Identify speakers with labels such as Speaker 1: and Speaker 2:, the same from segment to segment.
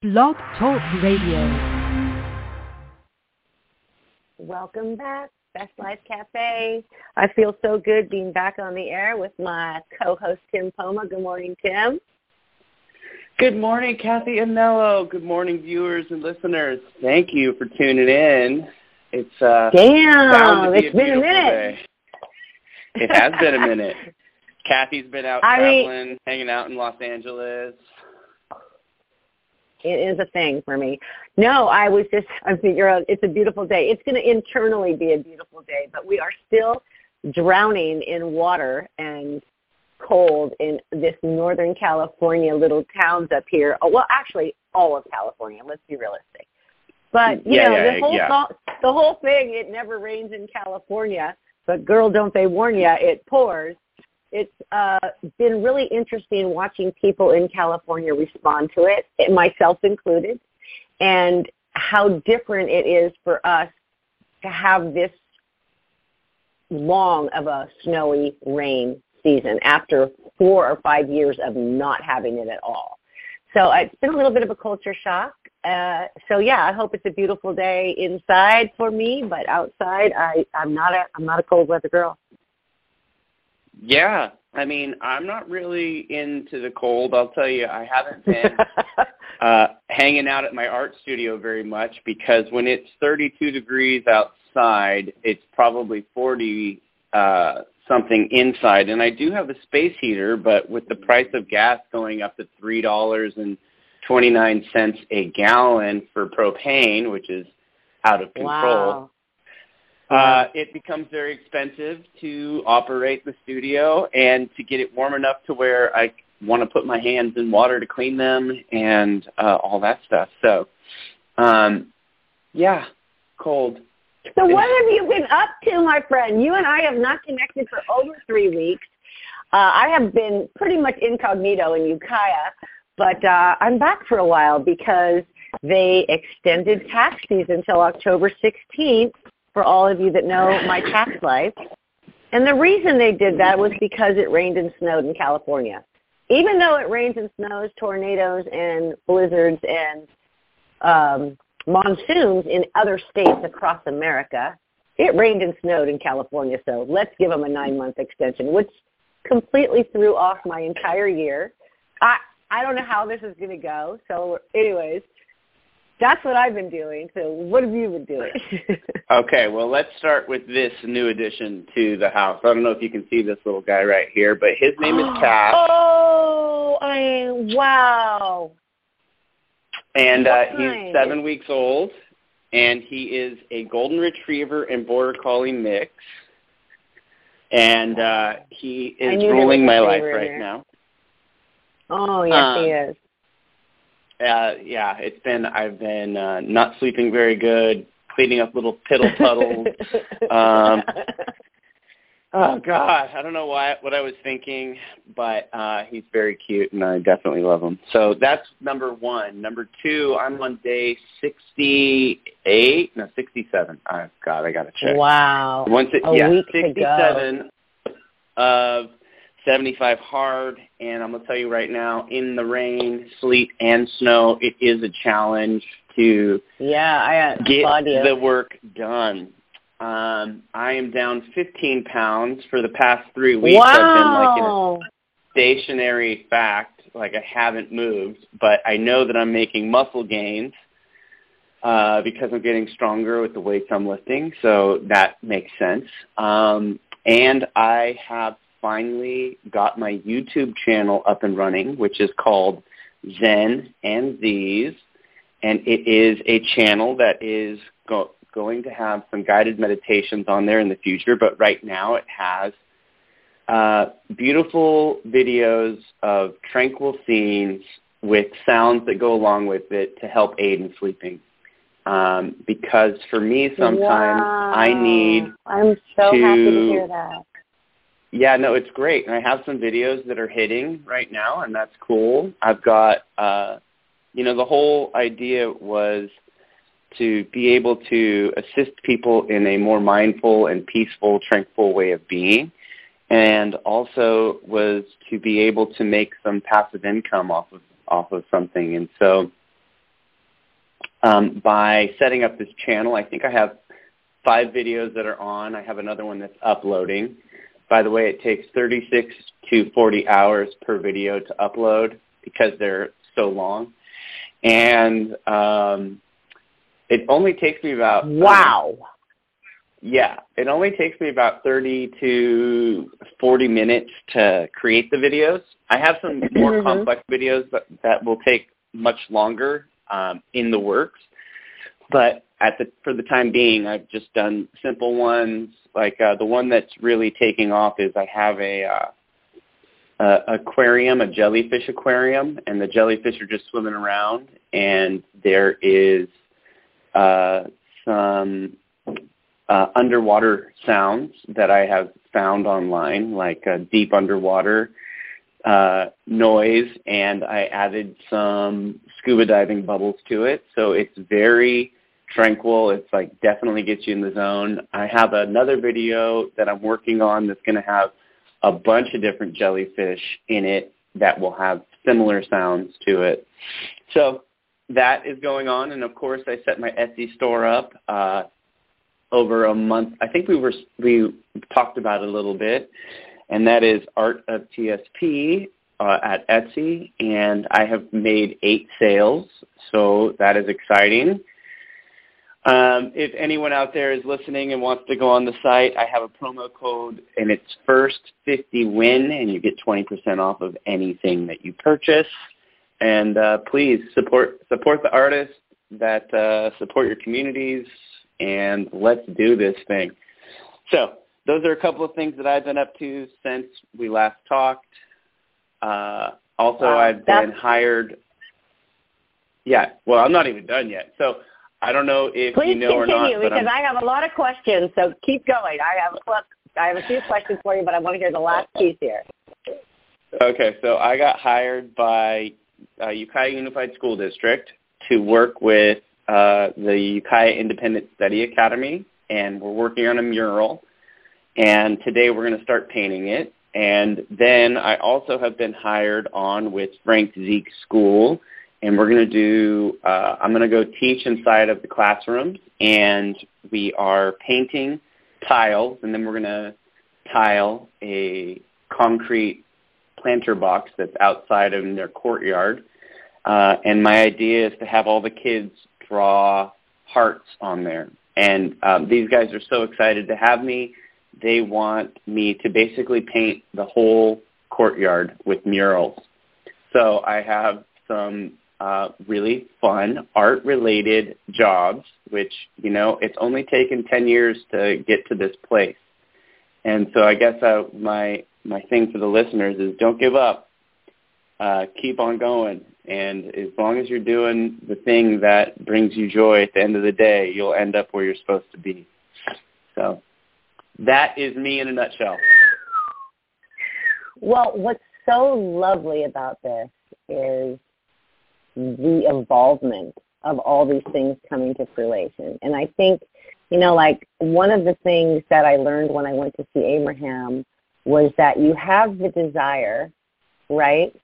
Speaker 1: Blog Talk Radio.
Speaker 2: Welcome back, Best Life Cafe. I feel so good being back on the air with my co-host Tim Poma. Good morning, Tim.
Speaker 3: Good morning, Cathy and Nello. Good morning, viewers and listeners. Thank you for tuning in. It's uh,
Speaker 2: damn.
Speaker 3: Be
Speaker 2: it's been a minute.
Speaker 3: Day. It has been a minute. Cathy's been out
Speaker 2: I
Speaker 3: traveling,
Speaker 2: mean,
Speaker 3: hanging out in Los Angeles.
Speaker 2: It is a thing for me. No, I was just I figure out it's a beautiful day. It's going to internally be a beautiful day, but we are still drowning in water and cold in this Northern California little towns up here. Oh, well, actually, all of California. Let's be realistic. But you
Speaker 3: Yeah,
Speaker 2: know,
Speaker 3: yeah,
Speaker 2: the whole
Speaker 3: yeah.
Speaker 2: thought- the whole thing. It never rains in California, but girl, don't they warn ya? It pours. It's uh, been really interesting watching people in California respond to it, myself included, and how different it is for us to have this long of a snowy rain season after four or five years of not having it at all. So uh, it's been a little bit of a culture shock. Uh, so yeah, I hope it's a beautiful day inside for me, but outside, I, I'm not a I'm not a cold weather girl.
Speaker 3: Yeah, I mean, I'm not really into the cold. I'll tell you, I haven't been uh, hanging out at my art studio very much because when it's 32 degrees outside, it's probably 40 uh, something inside. And I do have a space heater, but with the price of gas going up to three dollars and 29 cents a gallon for propane, which is out of control.
Speaker 2: wow.
Speaker 3: Uh, it becomes very expensive to operate the studio and to get it warm enough to where I want to put my hands in water to clean them and uh, all that stuff. So, um, yeah, cold.
Speaker 2: So what have you been up to, my friend? You and I have not connected for over three weeks. Uh, I have been pretty much incognito in Ukiah, but uh, I'm back for a while because they extended tax season until October 16th for all of you that know my tax life. And the reason they did that was because it rained and snowed in California. Even though it rains and snows, tornadoes and blizzards and um, monsoons in other states across America, it rained and snowed in California. So let's give them a nine-month extension, which completely threw off my entire year. I I don't know how this is going to go. So, anyways, that's what I've been doing. So, what have you been doing?
Speaker 3: Okay, well, let's start with this new addition to the house. I don't know if you can see this little guy right here, but his name is Cass,
Speaker 2: Oh, I wow.
Speaker 3: and uh, he's seven weeks old, and he is a golden retriever and border collie mix. And uh, he is ruling my life right
Speaker 2: there.
Speaker 3: now.
Speaker 2: Oh, yes,
Speaker 3: Um,
Speaker 2: he is.
Speaker 3: Uh, yeah, it's been I've been uh, not sleeping very good, cleaning up little piddle puddles. um, oh God, I don't know why what I was thinking, but uh, he's very cute, and I definitely love him. So that's number one. Number two, I'm on day sixty-eight, no, sixty-seven. Oh God, I gotta check.
Speaker 2: wow.
Speaker 3: Once it,
Speaker 2: A
Speaker 3: yeah,
Speaker 2: week to go.
Speaker 3: 67 of 75 hard, and I'm gonna tell you right now, in the rain, sleet, and snow, it is a challenge to
Speaker 2: Yeah, I uh,
Speaker 3: get the work done. Um, I am down 15 pounds for the past three weeks. I've been like in a
Speaker 2: wow.
Speaker 3: stationary fact, like I haven't moved, but I know that I'm making muscle gains uh, because I'm getting stronger with the weights I'm lifting, so that makes sense. Um, and I have finally got my YouTube channel up and running, which is called Zen and Z's, and it is a channel that is go- going to have some guided meditations on there in the future, but right now it has uh, beautiful videos of tranquil scenes with sounds that go along with it to help aid in sleeping. Um, because for me, sometimes I need
Speaker 2: I'm so happy to
Speaker 3: to-
Speaker 2: hear that.
Speaker 3: Yeah, no, it's great. And I have some videos that are hitting right now, and that's cool. I've got, uh, you know, the whole idea was to be able to assist people in a more mindful and peaceful, tranquil way of being. And also was to be able to make some passive income off of off of something. And so um, by setting up this channel. I think I have five videos that are on. I have another one that's uploading. By the way, it takes 36 to 40 hours per video to upload because they're so long. And um, it only takes me about
Speaker 2: wow.
Speaker 3: Um, yeah, it only takes me about 30 to 40 minutes to create the videos. I have some more mm-hmm. complex videos that, that will take much longer um, in the works. But at the for the time being, I've just done simple ones. Like uh, the one that's really taking off is I have a uh, uh, aquarium, a jellyfish aquarium, and the jellyfish are just swimming around, and there is uh, some uh, underwater sounds that I have found online, like uh, deep underwater uh, noise, and I added some scuba diving bubbles to it. So it's very tranquil. It's like definitely gets you in the zone. I have another video that I'm working on that's going to have a bunch of different jellyfish in it that will have similar sounds to it. So that is going on, and of course I set my Etsy store up uh, over a month. I think we were we talked about it a little bit, and that is Art of TSP uh, at Etsy, and I have made eight sales, so that is exciting. Um, if anyone out there is listening and wants to go on the site, I have a promo code, and it's first 50 win, and you get 20% off of anything that you purchase. And uh, please support support the artists that uh, support your communities, and let's do this thing. So those are a couple of things that I've been up to since we last talked. Uh, also, wow, I've been hired. Yeah, well, I'm not even done yet. So I don't know if
Speaker 2: Please
Speaker 3: you know
Speaker 2: or not.
Speaker 3: Please
Speaker 2: continue because I have a lot of questions. So keep going. I have I have a few questions for you, but I want to hear the last piece here.
Speaker 3: Okay, so I got hired by uh, Ukiah Unified School District to work with uh, the Ukiah Independent Study Academy, and we're working on a mural. And today we're going to start painting it. And then I also have been hired on with Frank Zeek School, and we're going to do, uh, I'm going to go teach inside of the classrooms, and we are painting tiles, and then we're going to tile a concrete planter box that's outside of their courtyard. Uh, and my idea is to have all the kids draw hearts on there. And um, these guys are so excited to have me. They want me to basically paint the whole courtyard with murals. So I have some uh, really fun art-related jobs, which, you know, it's only taken 10 years to get to this place. And so I guess uh, my, my thing for the listeners is don't give up. Uh, keep on going. And as long as you're doing the thing that brings you joy at the end of the day, you'll end up where you're supposed to be. So that is me in a nutshell.
Speaker 2: Well, what's so lovely about this is the involvement of all these things coming to fruition. And I think, you know, like one of the things that I learned when I went to see Abraham was that you have the desire, right?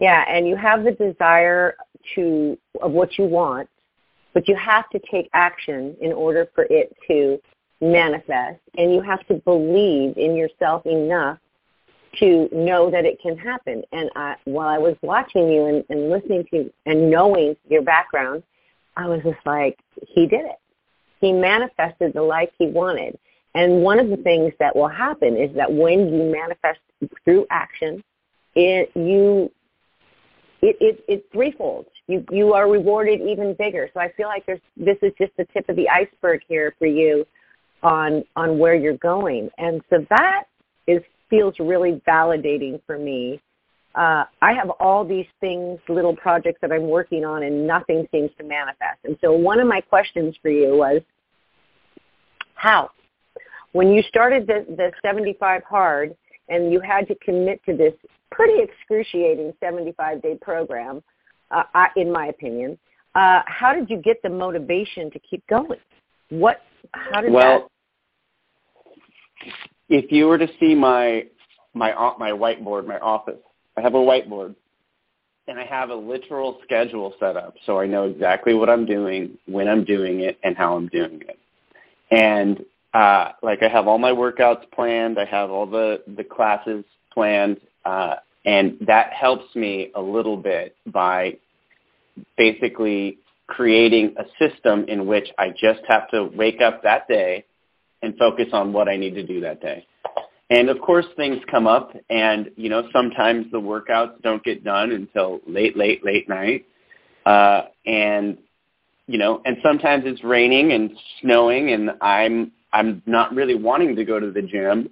Speaker 2: Yeah, and you have the desire to of what you want, but you have to take action in order for it to manifest, and you have to believe in yourself enough to know that it can happen. And I, while I was watching you and, and listening to you and knowing your background, I was just like, he did it. He manifested the life he wanted. And one of the things that will happen is that when you manifest through action, it, you it, it, it's threefold. You, you are rewarded even bigger. So I feel like there's, this is just the tip of the iceberg here for you on, on where you're going. And so that is, feels really validating for me. Uh, I have all these things, little projects that I'm working on, and nothing seems to manifest. And so one of my questions for you was, how? When you started the, the 75 hard and you had to commit to this pretty excruciating 75-day program, uh, I, in my opinion. Uh, how did you get the motivation to keep going? What? How did
Speaker 3: well, that? If you were to see my my my whiteboard, my office, I have a whiteboard, and I have a literal schedule set up, so I know exactly what I'm doing, when I'm doing it, and how I'm doing it. And uh, like I have all my workouts planned, I have all the the classes planned, uh, and that helps me a little bit by basically creating a system in which I just have to wake up that day and focus on what I need to do that day. And of course things come up and, you know, sometimes the workouts don't get done until late, late, late night. Uh, and, you know, and sometimes it's raining and snowing and I'm, I'm not really wanting to go to the gym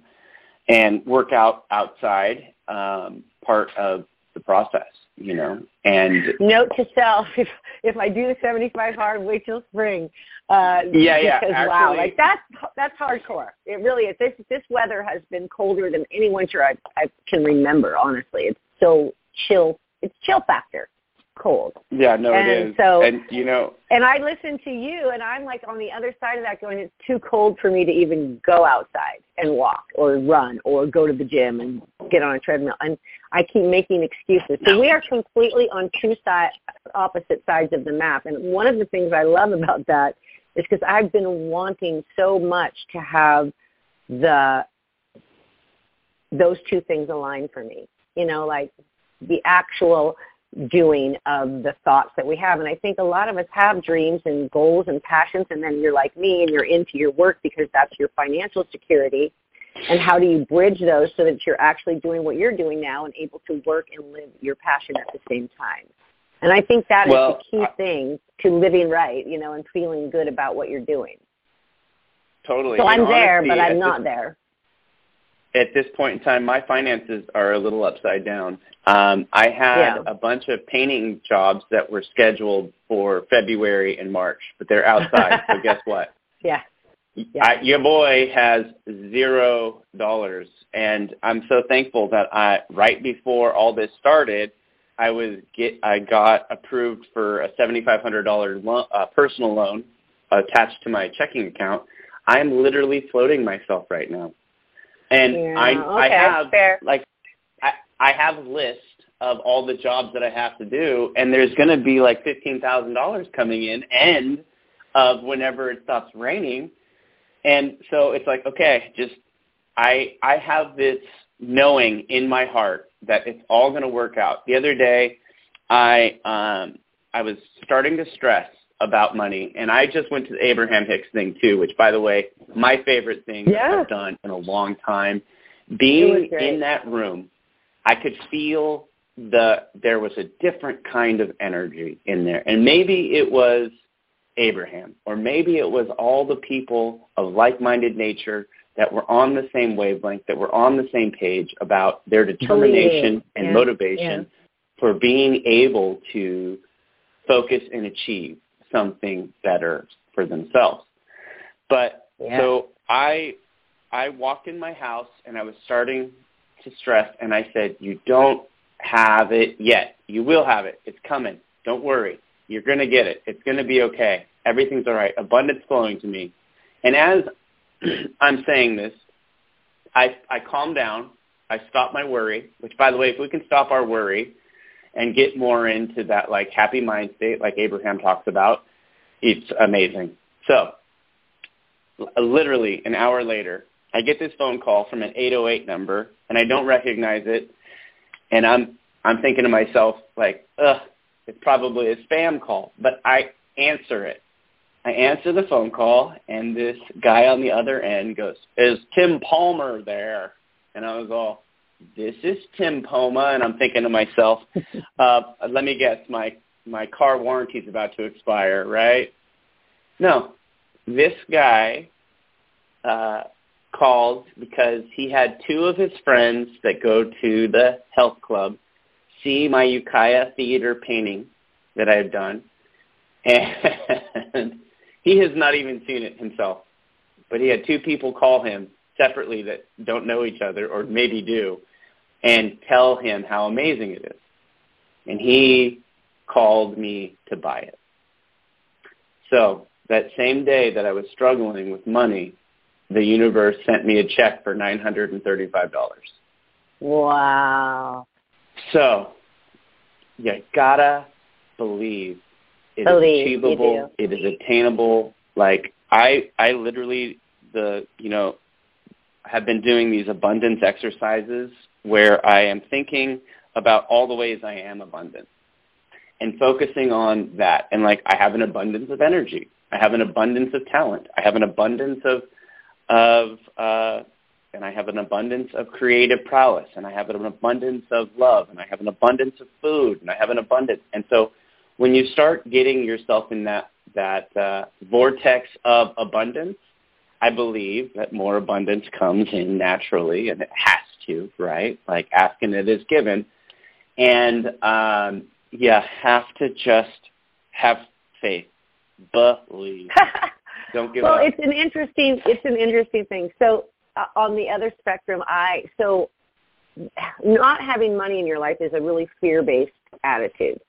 Speaker 3: and work out outside, um, part of the process you know. And
Speaker 2: note to self: if if I do the 75 hard, wait till spring. Uh,
Speaker 3: yeah, yeah.
Speaker 2: Because
Speaker 3: actually,
Speaker 2: wow, like that's that's hardcore. It really is. This this weather has been colder than any winter I I can remember. Honestly, it's so chill. It's chill factor cold.
Speaker 3: Yeah, no,
Speaker 2: and
Speaker 3: it is.
Speaker 2: So,
Speaker 3: and you know,
Speaker 2: and I listen to you, and I'm like on the other side of that, going, it's too cold for me to even go outside and walk or run or go to the gym and get on a treadmill. And I keep making excuses. So we are completely on two side, opposite sides of the map. And one of the things I love about that is because I've been wanting so much to have the those two things align for me. You know, like the actual doing of the thoughts that we have. And I think a lot of us have dreams and goals and passions, and then you're like me and you're into your work because that's your financial security. And how do you bridge those so that you're actually doing what you're doing now and able to work and live your passion at the same time? And I think that
Speaker 3: well,
Speaker 2: is the key
Speaker 3: I,
Speaker 2: thing to living right, you know, and feeling good about what you're doing.
Speaker 3: Totally.
Speaker 2: So I'm there, but I'm not
Speaker 3: this,
Speaker 2: there.
Speaker 3: At this point in time, my finances are a little upside down. Um, I had
Speaker 2: Yeah.
Speaker 3: a bunch of painting jobs that were scheduled for February and March, but they're outside. so guess what?
Speaker 2: Yeah. Yeah.
Speaker 3: I, your boy has zero dollars, and I'm so thankful that I right before all this started, I was get I got approved for a seventy five hundred dollar lo- uh, personal loan attached to my checking account. I'm literally floating myself right now, and
Speaker 2: Yeah,
Speaker 3: I I have
Speaker 2: fair.
Speaker 3: like I I have a list of all the jobs that I have to do, and there's going to be like fifteen thousand dollars coming in and of whenever it stops raining and so it's like, okay, just I I have this knowing in my heart that it's all going to work out. The other day, I um I was starting to stress about money, and I just went to the Abraham Hicks thing too, which by the way, my favorite thing
Speaker 2: Yeah.
Speaker 3: I've done in a long time. Being in that room, I could feel the there was a different kind of energy in there, and maybe it was Abraham, or maybe it was all the people of like-minded nature that were on the same wavelength, that were on the same page about their determination and
Speaker 2: Yeah,
Speaker 3: motivation
Speaker 2: yeah.
Speaker 3: for being able to focus and achieve something better for themselves. But
Speaker 2: Yeah.
Speaker 3: so I I walked in my house and I was starting to stress and I said, "You don't have it yet. You will have it. It's coming. Don't worry. You're going to get it. It's going to be okay. Everything's all right. Abundance flowing to me." And as I'm saying this, I I calm down. I stop my worry, which by the way, if we can stop our worry and get more into that like happy mind state like Abraham talks about, it's amazing. So, literally an hour later, I get this phone call from an 808 number and I don't recognize it and I'm I'm thinking to myself like, "Ugh, it's probably a spam call." But I answer it. I answer the phone call, and this guy on the other end goes, "Is Tim Palmer there?" And I was all, "This is Tim Poma," and I'm thinking to myself, uh, "Let me guess, my my car warranty's about to expire, right?" No, this guy uh, called because he had two of his friends that go to the health club see my Ukiah theater painting that I have done, and he has not even seen it himself. But he had two people call him separately that don't know each other or maybe do and tell him how amazing it is. And he called me to buy it. So that same day that I was struggling with money, the universe sent me a check for $935.
Speaker 2: Wow.
Speaker 3: So you gotta believe it
Speaker 2: Believe,
Speaker 3: is achievable. It is attainable. Like I, I literally the you know have been doing these abundance exercises where I am thinking about all the ways I am abundant and focusing on that. And like I have an abundance of energy. I have an abundance of talent. I have an abundance of of uh, and I have an abundance of creative prowess, and I have an abundance of love, and I have an abundance of food, and I have an abundance. And so, when you start getting yourself in that that uh, vortex of abundance, I believe that more abundance comes in naturally, and it has to, right? Like asking it is given, and um, you have to just have faith, believe. Don't give
Speaker 2: well,
Speaker 3: up.
Speaker 2: Well, it's an interesting it's an interesting thing. So uh, on the other spectrum, I so not having money in your life is a really fear-based attitude.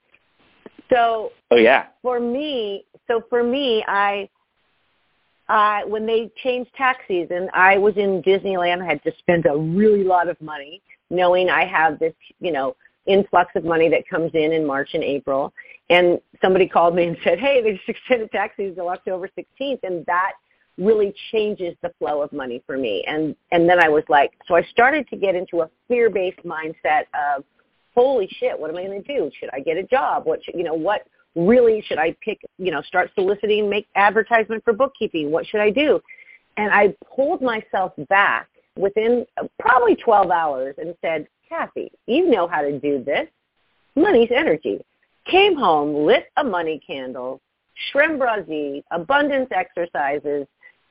Speaker 2: So
Speaker 3: oh yeah.
Speaker 2: for me, so for me, I, I when they changed tax season, I was in Disneyland. I had to spend a really lot of money, knowing I have this, you know, influx of money that comes in in March and April. And somebody called me and said, "Hey, they just extended tax season until October 16th," and that really changes the flow of money for me. And and then I was like, so I started to get into a fear-based mindset of, holy shit, what am I going to do? Should I get a job? What should, you know, what really should I pick, you know, start soliciting, make advertisement for bookkeeping? What should I do? And I pulled myself back within uh, probably 12 hours and said, Cathy, you know how to do this. Money's energy. Came home, lit a money candle, shrimp brazi, abundance exercises,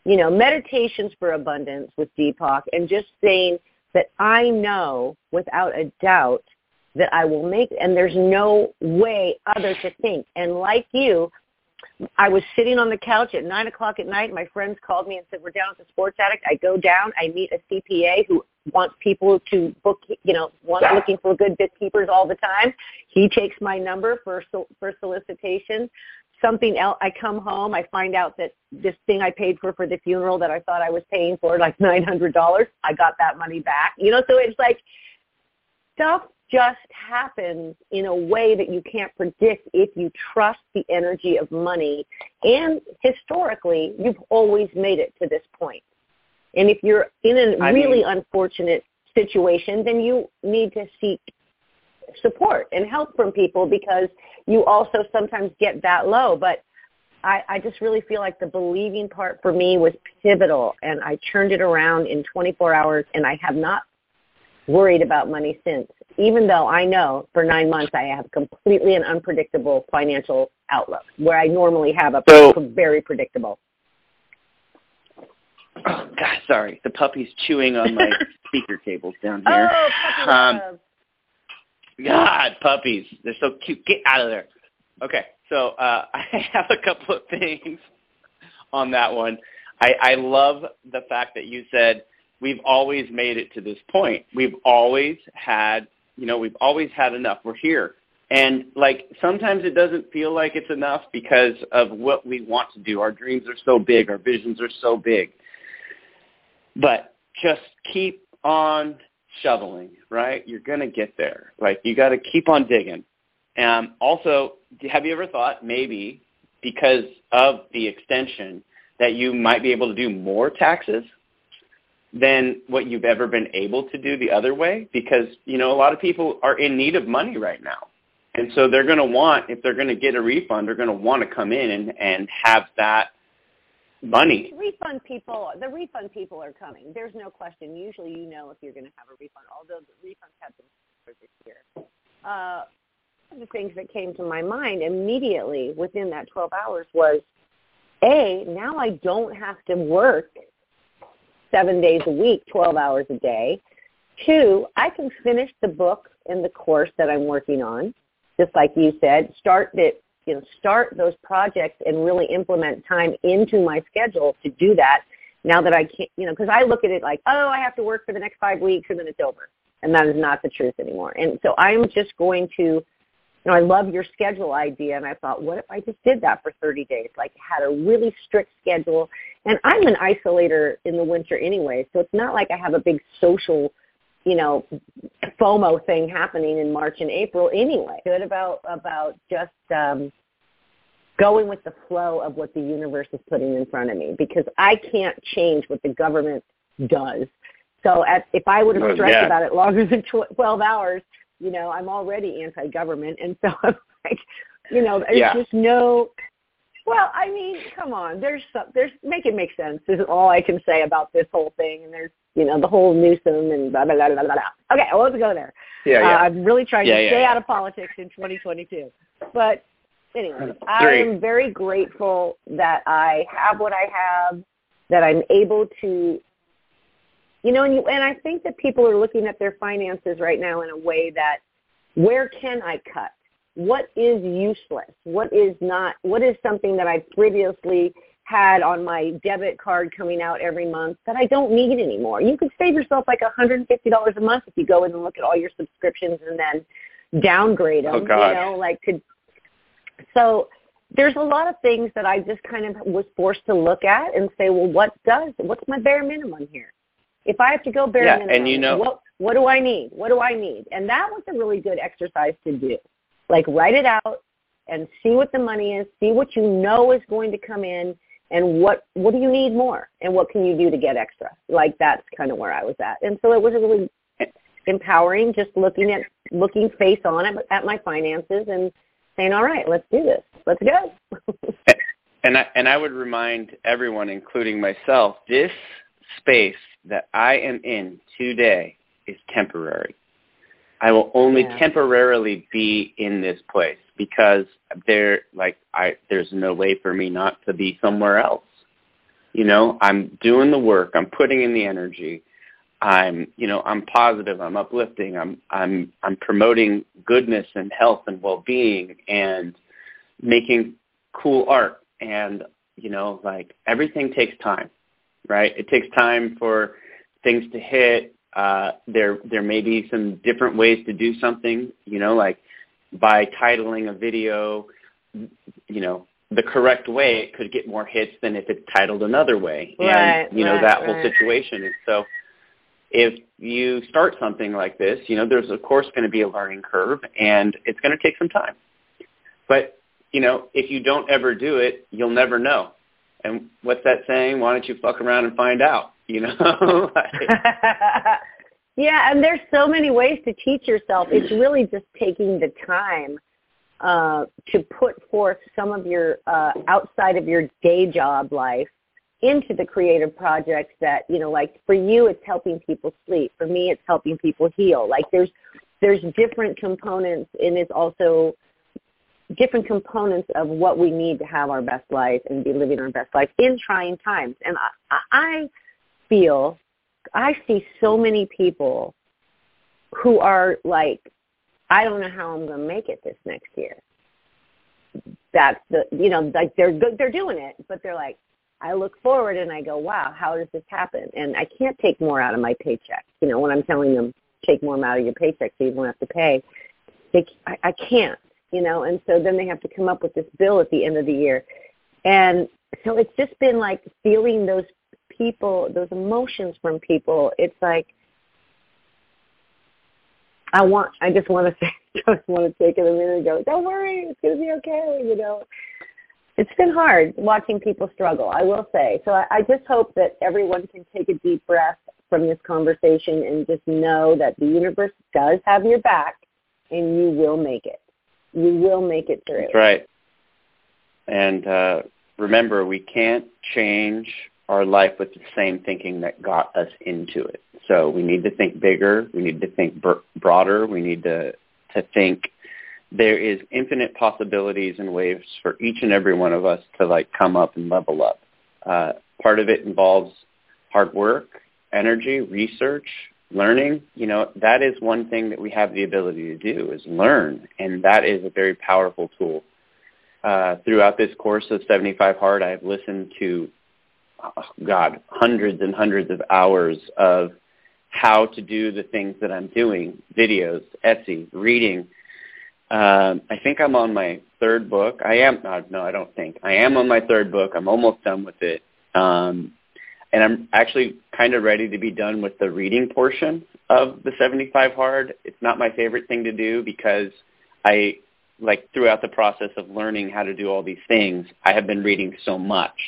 Speaker 2: you know, meditations for abundance with Deepak, and just saying that I know without a doubt that I will make, and there's no way other to think. And like you, I was sitting on the couch at nine o'clock at night. My friends called me and said, "We're down at the Sports Addict." I go down. I meet a CPA who wants people to book, you know, wants looking for good bookkeepers all the time. He takes my number for for solicitation. Something else. I come home. I find out that this thing I paid for for the funeral that I thought I was paying for, like nine hundred dollars, I got that money back. You know, so it's like stuff just happens in a way that you can't predict if you trust the energy of money. And historically, you've always made it to this point. And if you're in a
Speaker 3: I
Speaker 2: really
Speaker 3: mean-
Speaker 2: unfortunate situation, then you need to seek support and help from people because you also sometimes get that low. But I, I just really feel like the believing part for me was pivotal and I turned it around in 24 hours and I have not worried about money since, even though I know for nine months I have completely an unpredictable financial outlook where I normally have a
Speaker 3: So-
Speaker 2: very predictable.
Speaker 3: Oh God, sorry. The puppy's chewing on my speaker cables down here.
Speaker 2: Oh, puppy
Speaker 3: Um,
Speaker 2: love.
Speaker 3: God, puppies. They're so cute. Get out of there. Okay, so uh, I have a couple of things on that one. I, I love the fact that you said we've always made it to this point. We've always had, you know, we've always had enough. We're here. And like sometimes it doesn't feel like it's enough because of what we want to do. Our dreams are so big, our visions are so big. But just keep on shoveling, right? You're going to get there. Like you got to keep on digging. Um, also, have you ever thought maybe because of the extension that you might be able to do more taxes than what you've ever been able to do the other way? Because, you know, a lot of people are in need of money right now. And so they're going to want, if they're going to get a refund, they're going to want to come in and, and have that money.
Speaker 2: refund people the refund people are coming there's no question usually you know if you're going to have a refund although the refunds have been for this year uh, one of the things that came to my mind immediately within that 12 hours was a now i don't have to work seven days a week 12 hours a day two i can finish the book and the course that i'm working on just like you said start it you know, start those projects and really implement time into my schedule to do that now that I can't, you know, because I look at it like, oh, I have to work for the next five weeks and then it's over. And that is not the truth anymore. And so I'm just going to, you know, I love your schedule idea. And I thought, what if I just did that for 30 days? Like had a really strict schedule. And I'm an isolator in the winter anyway. So it's not like I have a big social you know, FOMO thing happening in March and April anyway. Good about about just um, going with the flow of what the universe is putting in front of me because I can't change what the government does. So at, if I would have stressed yeah. about it longer than tw- 12 hours, you know, I'm already anti-government, and so I'm like, you know, there's yeah. just no. Well, I mean, come on. There's some. There's make it make sense. Is all I can say about this whole thing. And there's, you know, the whole Newsom and blah blah blah blah blah. Okay, I won't go there.
Speaker 3: Yeah, yeah.
Speaker 2: Uh, I'm really trying
Speaker 3: yeah,
Speaker 2: to
Speaker 3: yeah,
Speaker 2: stay out of politics in 2022. But anyway, I am very grateful that I have what I have, that I'm able to you know, and you and I think that people are looking at their finances right now in a way that where can I cut? What is useless? What is not what is something that I previously had on my debit card coming out every month that I don't need anymore. You could save yourself like $150 a month if you go in and look at all your subscriptions and then downgrade them.
Speaker 3: Oh, God.
Speaker 2: You know, like to. so there's a lot of things that I just kind of was forced to look at and say, well, what does what's my bare minimum here? If I have to go bare
Speaker 3: yeah,
Speaker 2: minimum,
Speaker 3: and you know,
Speaker 2: what what do I need? What do I need? And that was a really good exercise to do. Like write it out and see what the money is, see what you know is going to come in and what what do you need more and what can you do to get extra? Like that's kind of where I was at. And so it was really empowering just looking at looking face on at, at my finances and saying, "All right, let's do this. Let's go."
Speaker 3: and I and I would remind everyone including myself, this space that I am in today is temporary. I will only
Speaker 2: Yeah.
Speaker 3: temporarily be in this place because there like I there's no way for me not to be somewhere else. You know, I'm doing the work, I'm putting in the energy. I'm, you know, I'm positive, I'm uplifting, I'm I'm I'm promoting goodness and health and well-being and making cool art and you know, like everything takes time, right? It takes time for things to hit, uh, there there may be some different ways to do something, you know, like by titling a video, you know, the correct way, it could get more hits than if it's titled another way.
Speaker 2: Right,
Speaker 3: and, you know,
Speaker 2: right,
Speaker 3: that whole
Speaker 2: right.
Speaker 3: situation. And so if you start something like this, you know, there's of course going to be a learning curve and it's going to take some time. But, you know, if you don't ever do it, you'll never know. And what's that saying? Why don't you fuck around and find out? You know?
Speaker 2: Yeah, and there's so many ways to teach yourself. It's really just taking the time uh, to put forth some of your uh, outside of your day job life into the creative projects that you know like for you it's helping people sleep for me it's helping people heal like there's there's different components and it's also different components of what we need to have our best life and be living our best life in trying times and i i feel I see so many people who are like, I don't know how I'm going to make it this next year. That's the, you know, like they're good, they're doing it, but they're like, I look forward and I go, wow, how does this happen? And I can't take more out of my paycheck. You know, when I'm telling them take more out of your paycheck so you don't have to pay, they, I, I can't. You know, and so then they have to come up with this bill at the end of the year, and so it's just been like feeling those people, those emotions from people. It's like I want. I just want to say. Just want to take it a minute and go. Don't worry, it's gonna be okay. You know. It's been hard watching people struggle. I will say. So I, I just hope that everyone can take a deep breath from this conversation and just know that the universe does have your back, and you will make it. You will make it through.
Speaker 3: That's right. And uh, remember, we can't change our life with the same thinking that got us into it. So we need to think bigger. We need to think br- broader. We need to to think there is infinite possibilities and ways for each and every one of us to like come up and level up. Uh, part of it involves hard work, energy, research, learning. You know, that is one thing that we have the ability to do is learn, and that is a very powerful tool. Uh, throughout this course of 75 Hard, I've listened to oh, God, hundreds and hundreds of hours of how to do the things that I'm doing, videos, Etsy, reading. Um, I think I'm on my third book. I am, no, no, I don't think. I am on my third book. I'm almost done with it. Um, and I'm actually kind of ready to be done with the reading portion of the 75 hard. It's not my favorite thing to do because I like throughout the process of learning how to do all these things, I have been reading so much.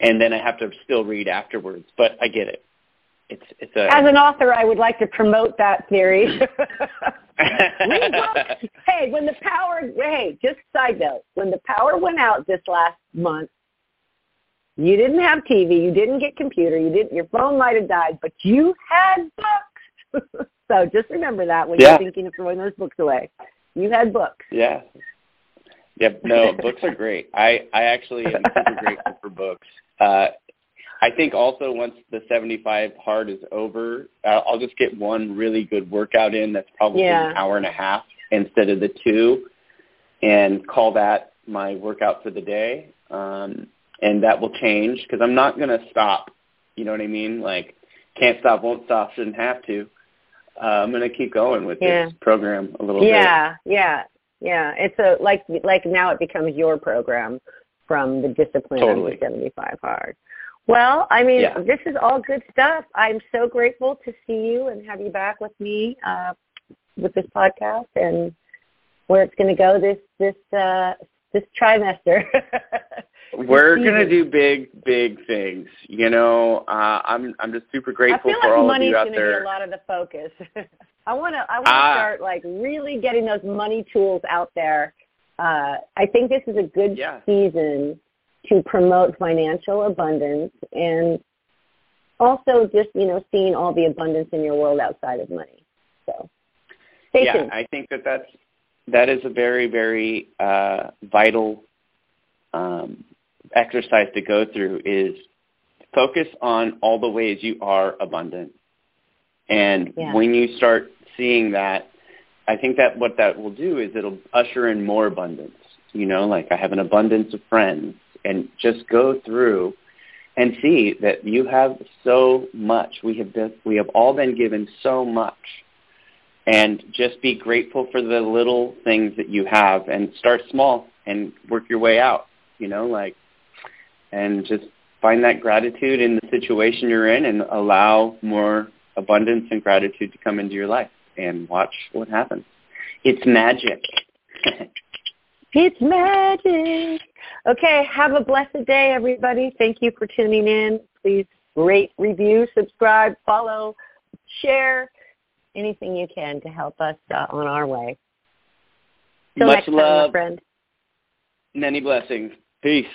Speaker 3: And then I have to still read afterwards, but I get it. It's it's a
Speaker 2: As an author, I would like to promote that theory. Read books. Hey, when the power hey, just side note, when the power went out this last month, you didn't have TV, you didn't get computer, you didn't your phone might have died, but you had books. so just remember that when
Speaker 3: Yeah.
Speaker 2: you're thinking of throwing those books away. You had books.
Speaker 3: Yeah. Yep. No, books are great. I I actually am super grateful for books. Uh, I think also once the 75 hard is over, uh, I'll just get one really good workout in. That's probably
Speaker 2: Yeah.
Speaker 3: an hour and a half instead of the two, and call that my workout for the day. Um, and that will change because I'm not gonna stop. You know what I mean? Like, can't stop, won't stop, shouldn't have to. Uh, I'm gonna keep going with
Speaker 2: Yeah.
Speaker 3: this program a little bit.
Speaker 2: Yeah, yeah, yeah. It's a like like now it becomes your program from the discipline
Speaker 3: Totally.
Speaker 2: of the 75 hard. Well, I mean,
Speaker 3: Yeah.
Speaker 2: this is all good stuff. I'm so grateful to see you and have you back with me uh, with this podcast and where it's going to go this this uh, this trimester.
Speaker 3: We're gonna do big, big things. You know, uh, I'm I'm just super
Speaker 2: I
Speaker 3: grateful
Speaker 2: feel
Speaker 3: for
Speaker 2: like
Speaker 3: all of you out
Speaker 2: to be a lot of the focus. I want to I want to
Speaker 3: Ah.
Speaker 2: start like really getting those money tools out there. Uh, I think this is a good
Speaker 3: Yeah.
Speaker 2: season to promote financial abundance and also just you know seeing all the abundance in your world outside of money. So stay
Speaker 3: yeah,
Speaker 2: tuned.
Speaker 3: I think that that's that is a very, very uh, vital um, exercise to go through. Is focus on all the ways you are abundant, and
Speaker 2: Yeah.
Speaker 3: when you start seeing that, I think that what that will do is it'll usher in more abundance. You know, like I have an abundance of friends, and just go through and see that you have so much. We have been, we have all been given so much, and just be grateful for the little things that you have, and start small and work your way out. You know, like, and just find that gratitude in the situation you're in, and allow more abundance and gratitude to come into your life, and watch what happens. It's magic.
Speaker 2: It's magic. Okay, have a blessed day, everybody. Thank you for tuning in. Please rate, review, subscribe, follow, share, anything you can to help us uh, on our way. Till
Speaker 3: Much
Speaker 2: next time, my
Speaker 3: love.
Speaker 2: friend.
Speaker 3: Many blessings. Peace.